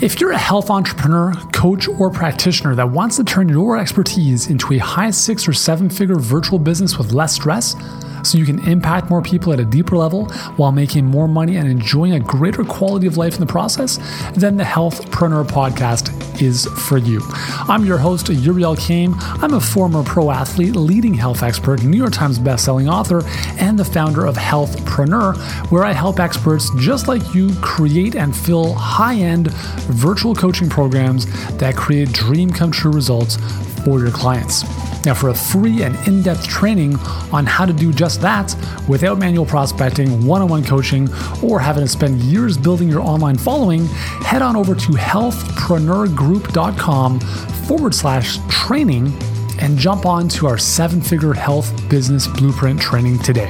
If you're a health entrepreneur, coach, or practitioner that wants to turn your expertise into a high six or seven figure virtual business with less stress, so you can impact more people at a deeper level while making more money and enjoying a greater quality of life in the process, then the Healthpreneur podcast is for you. I'm your host, Yuri Elkaim. I'm a former pro athlete, leading health expert, New York Times bestselling author, and the founder of Healthpreneur, where I help experts just like you create and fill high end virtual coaching programs that create dream come true results for your clients. Now, for a free and in depth training on how to do just that without manual prospecting, one on one coaching, or having to spend years building your online following, head on over to healthpreneurgroup.com forward slash training and jump on to our seven figure health business blueprint training today.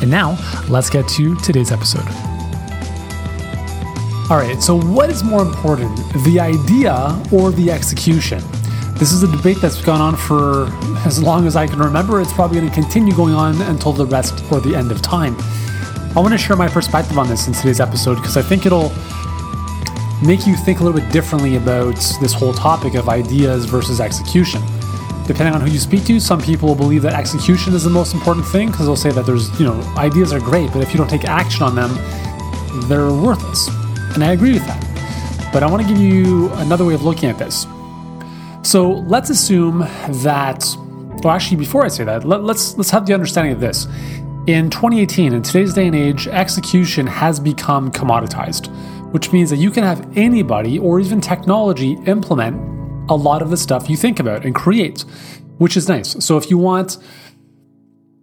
And now, let's get to today's episode. All right, so what is more important, the idea or the execution? This is a debate that's gone on for as long as I can remember. It's probably going to continue going on until the rest or the end of time. I want to share my perspective on this in today's episode because I think it'll make you think a little bit differently about this whole topic of ideas versus execution. Depending on who you speak to, some people will believe that execution is the most important thing because they'll say that there's, you know, ideas are great, but if you don't take action on them, they're worthless. And I agree with that. But I want to give you another way of looking at this. So let's assume that, well, actually, before I say that, let, let's let's have the understanding of this. In 2018, in today's day and age, execution has become commoditized, which means that you can have anybody or even technology implement a lot of the stuff you think about and create, which is nice. So if you want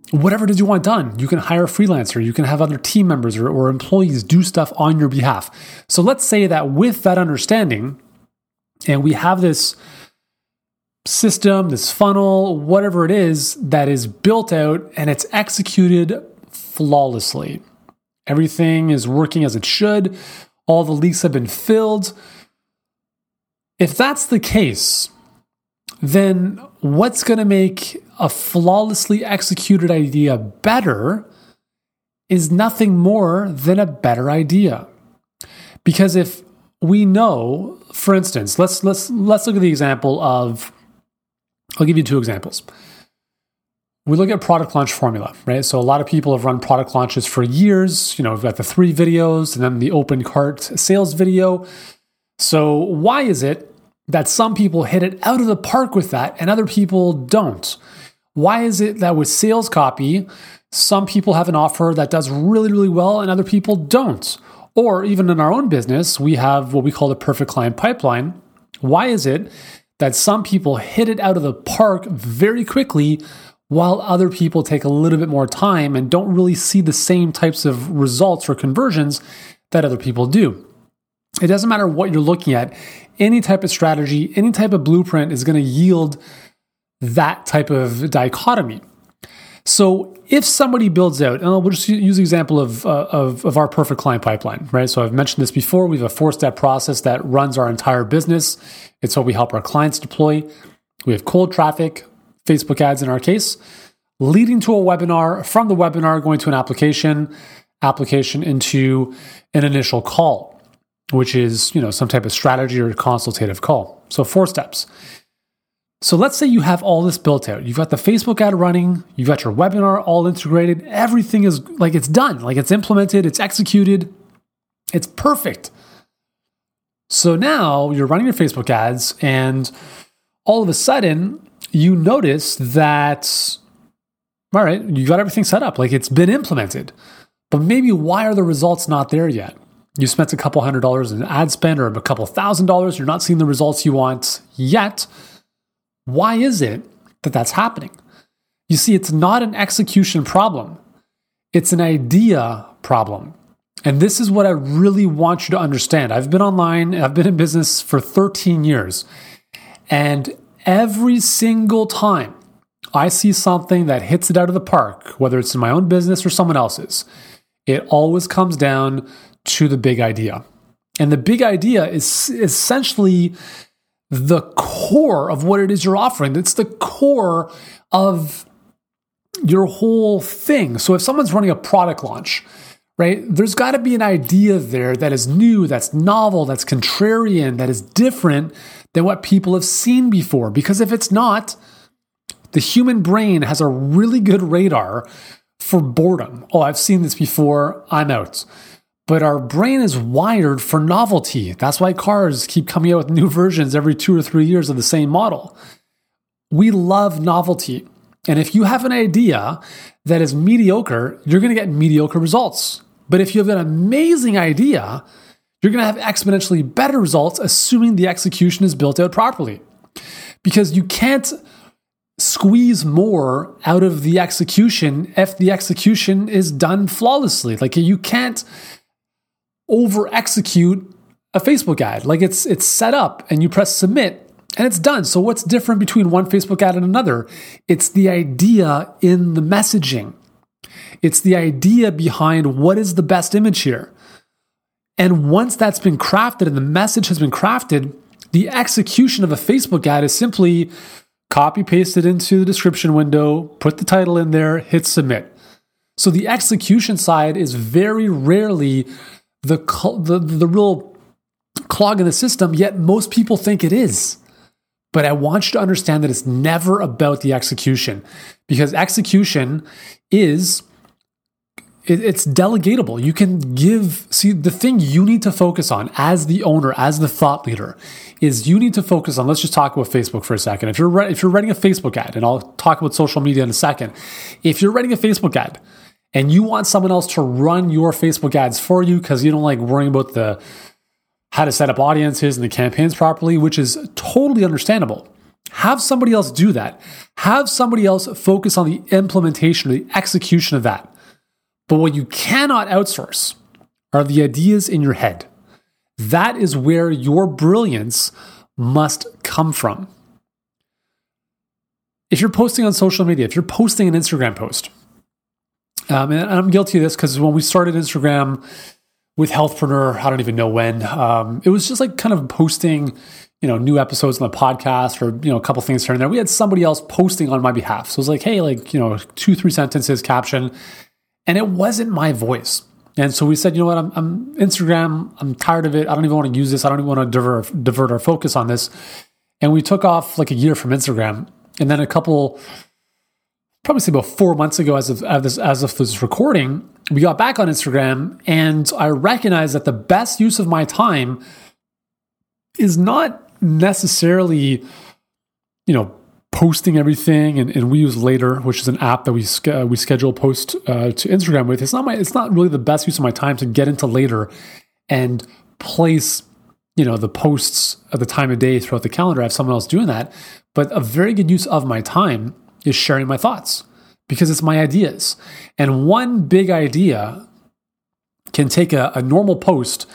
whatever it is you want done, you can hire a freelancer, you can have other team members or, or employees do stuff on your behalf. So let's say that with that understanding, and we have this system, this funnel, whatever it is that is built out and it's executed flawlessly. Everything is working as it should. All the leaks have been filled. If that's the case, then what's going to make a flawlessly executed idea better is nothing more than a better idea. Because if we know, for instance, let's let's let's look at the example of I'll give you two examples. We look at product launch formula, right? So a lot of people have run product launches for years. You know, we've got the three videos and then the open cart sales video. So why is it that some people hit it out of the park with that and other people don't? Why is it that with sales copy, some people have an offer that does really, really well and other people don't? Or even in our own business, we have what we call the perfect client pipeline. Why is it that some people hit it out of the park very quickly while other people take a little bit more time and don't really see the same types of results or conversions that other people do. It doesn't matter what you're looking at, any type of strategy, any type of blueprint is going to yield that type of dichotomy. So if somebody builds out, and we'll just use the example of, uh, of, of, our perfect client pipeline, right? So I've mentioned this before. We have a four step process that runs our entire business. It's what we help our clients deploy. We have cold traffic, Facebook ads in our case, leading to a webinar, from the webinar going to an application, application into an initial call, which is, you know, some type of strategy or consultative call. So four steps. So let's say you have all this built out. You've got the Facebook ad running, you've got your webinar all integrated. Everything is like it's done, like it's implemented, it's executed, it's perfect. So now you're running your Facebook ads, and all of a sudden you notice that, all right, you got everything set up, like it's been implemented. But maybe why are the results not there yet? You spent a couple hundred dollars in ad spend or a couple thousand dollars, you're not seeing the results you want yet why is it that that's happening? You see, it's not an execution problem, it's an idea problem. And this is what I really want you to understand. I've been online, I've been in business for 13 years. And every single time I see something that hits it out of the park, whether it's in my own business or someone else's, it always comes down to the big idea. And the big idea is essentially the core of what it is you're offering. It's the core of your whole thing. So if someone's running a product launch, right? There's got to be an idea there that is new, that's novel, that's contrarian, that is different than what people have seen before. Because if it's not, the human brain has a really good radar for boredom. Oh, I've seen this before, I'm out. But our brain is wired for novelty. That's why cars keep coming out with new versions every two or three years of the same model. We love novelty. And if you have an idea that is mediocre, you're going to get mediocre results. But if you have an amazing idea, you're going to have exponentially better results, assuming the execution is built out properly. Because you can't squeeze more out of the execution if the execution is done flawlessly. Like you can't over execute a Facebook ad. Like it's it's set up and you press submit and it's done. So what's different between one Facebook ad and another? It's the idea in the messaging. It's the idea behind what is the best image here. And once that's been crafted and the message has been crafted, the execution of a Facebook ad is simply copy paste it into the description window, put the title in there, hit submit. So the execution side is very rarely the, the, the real clog in the system, yet most people think it is. But I want you to understand that it's never about the execution because execution is it's delegatable. You can give, see, the thing you need to focus on as the owner, as the thought leader, is you need to focus on. Let's just talk about Facebook for a second. If you're if you're writing a Facebook ad, and I'll talk about social media in a second. If you're writing a Facebook ad and you want someone else to run your Facebook ads for you because you don't like worrying about the how to set up audiences and the campaigns properly, which is totally understandable. Have somebody else do that. Have somebody else focus on the implementation or the execution of that. But what you cannot outsource are the ideas in your head. That is where your brilliance must come from. If you're posting on social media, if you're posting an Instagram post, um, and I'm guilty of this because when we started Instagram, with Healthpreneur, I don't even know when. Um, it was just like kind of posting, you know, new episodes on the podcast or, you know, a couple things here and there. We had somebody else posting on my behalf. So it was like, hey, like, you know, two, three sentences caption. And it wasn't my voice. And so we said, you know what, I'm, I'm Instagram, I'm tired of it. I don't even want to use this. I don't even want to divert, divert our focus on this. And we took off like a year from Instagram. And then a couple, probably say about four months ago, as of, as, as of this recording, we got back on Instagram and I recognized that the best use of my time is not necessarily, you know, posting everything and, and we use later which is an app that we uh, we schedule post uh, to instagram with. It's not my it's not really the best use of my time to get into later and place you know the posts at the time of day throughout the calendar. I have someone else doing that but a very good use of my time is sharing my thoughts because it's my ideas. And one big idea can take a, a normal post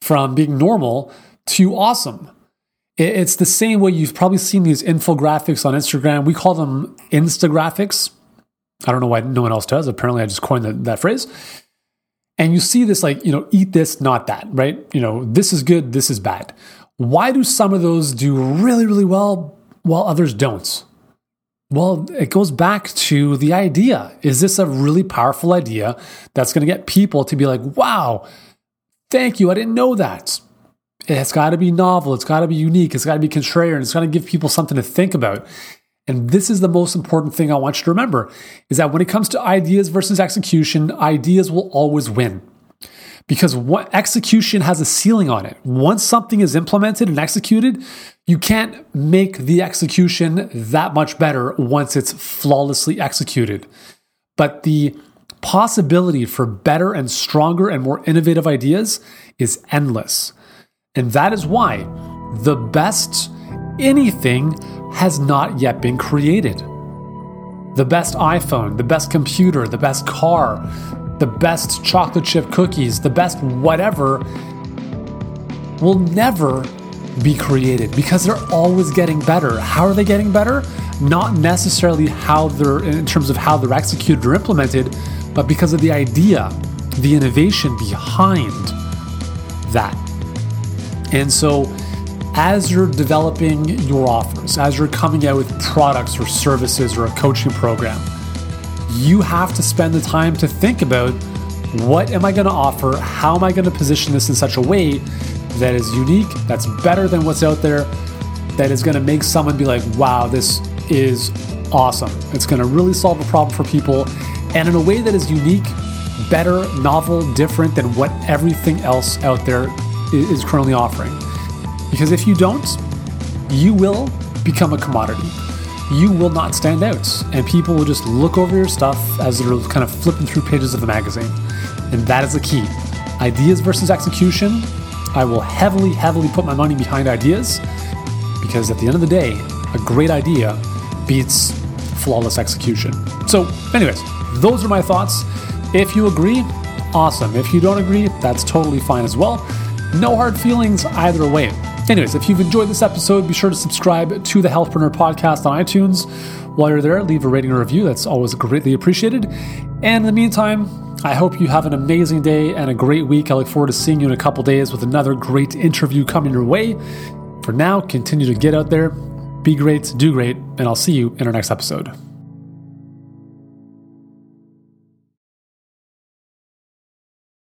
from being normal to awesome. It's the same way you've probably seen these infographics on Instagram. We call them Instagraphics. I don't know why no one else does. Apparently, I just coined that phrase. And you see this like, you know, eat this, not that, right? You know, this is good, this is bad. Why do some of those do really, really well while others don't? Well, it goes back to the idea. Is this a really powerful idea that's going to get people to be like, wow, thank you, I didn't know that? It's got to be novel, it's got to be unique, it's got to be contrarian, it's got to give people something to think about. And this is the most important thing I want you to remember is that when it comes to ideas versus execution, ideas will always win because what execution has a ceiling on it. Once something is implemented and executed, you can't make the execution that much better once it's flawlessly executed. But the possibility for better and stronger and more innovative ideas is endless. And that is why the best anything has not yet been created. The best iPhone, the best computer, the best car, the best chocolate chip cookies, the best whatever, will never be created because they're always getting better. How are they getting better? Not necessarily how they're in terms of how they're executed or implemented, but because of the idea, the innovation behind that. And so, as you're developing your offers, as you're coming out with products or services or a coaching program, you have to spend the time to think about What am I going to offer? How am I going to position this in such a way that is unique, that's better than what's out there, that is going to make someone be like, wow, this is awesome. It's going to really solve a problem for people and in a way that is unique, better, novel, different than what everything else out there is currently offering. Because if you don't, you will become a commodity. You will not stand out, and people will just look over your stuff as they're kind of flipping through pages of the magazine. And that is the key. Ideas versus execution. I will heavily, heavily put my money behind ideas because at the end of the day, a great idea beats flawless execution. So, anyways, those are my thoughts. If you agree, awesome. If you don't agree, that's totally fine as well. No hard feelings either way. Anyways, if you've enjoyed this episode, be sure to subscribe to the Healthpreneur podcast on iTunes. While you're there, leave a rating or review. That's always greatly appreciated. And in the meantime, I hope you have an amazing day and a great week. I look forward to seeing you in a couple days with another great interview coming your way. For now, continue to get out there, be great, do great, and I'll see you in our next episode.